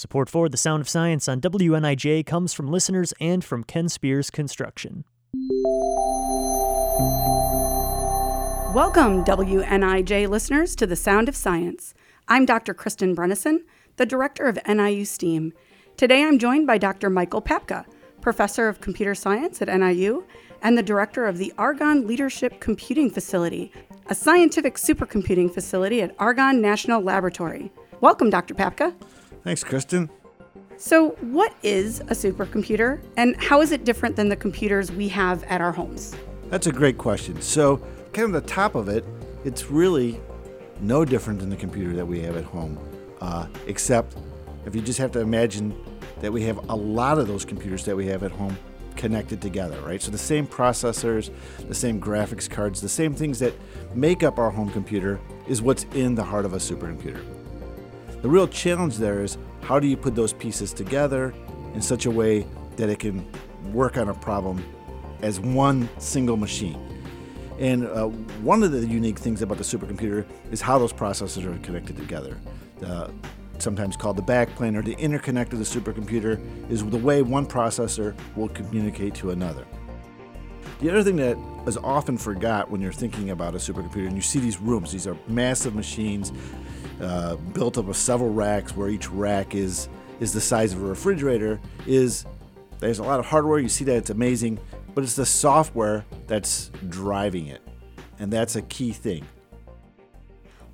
Support for The Sound of Science on WNIJ comes from listeners and from Ken Spears Construction. Welcome, WNIJ listeners, to The Sound of Science. I'm Dr. Kristen Brynildsen, the director of NIU STEAM. Today I'm joined by Dr. Michael Papka, professor of computer science at NIU and the director of the Argonne Leadership Computing Facility, a scientific supercomputing facility at Argonne National Laboratory. Welcome, Dr. Papka. Thanks, Kristen. So, what is a supercomputer and how is it different than the computers we have at our homes? That's a great question. So, kind of the top of it, it's really no different than the computer that we have at home, uh, except if you just have to imagine that we have a lot of those computers that we have at home connected together, right? So the same processors, the same graphics cards, the same things that make up our home computer is what's in the heart of a supercomputer. The real challenge there is how do you put those pieces together in such a way that it can work on a problem as one single machine. And uh, one of the unique things about the supercomputer is how those processors are connected together. Uh, sometimes called the backplane or the interconnect of the supercomputer is the way one processor will communicate to another. The other thing that is often forgot when you're thinking about a supercomputer, and you see these rooms, these are massive machines uh, built up of several racks where each rack is is the size of a refrigerator is there's a lot of hardware. You see that it's amazing but it's the software that's driving it. And that's a key thing.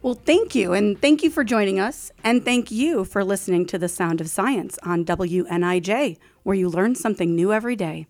Well thank you. And thank you for joining us. And thank you for listening to the sound of science on wnij where you learn something new every day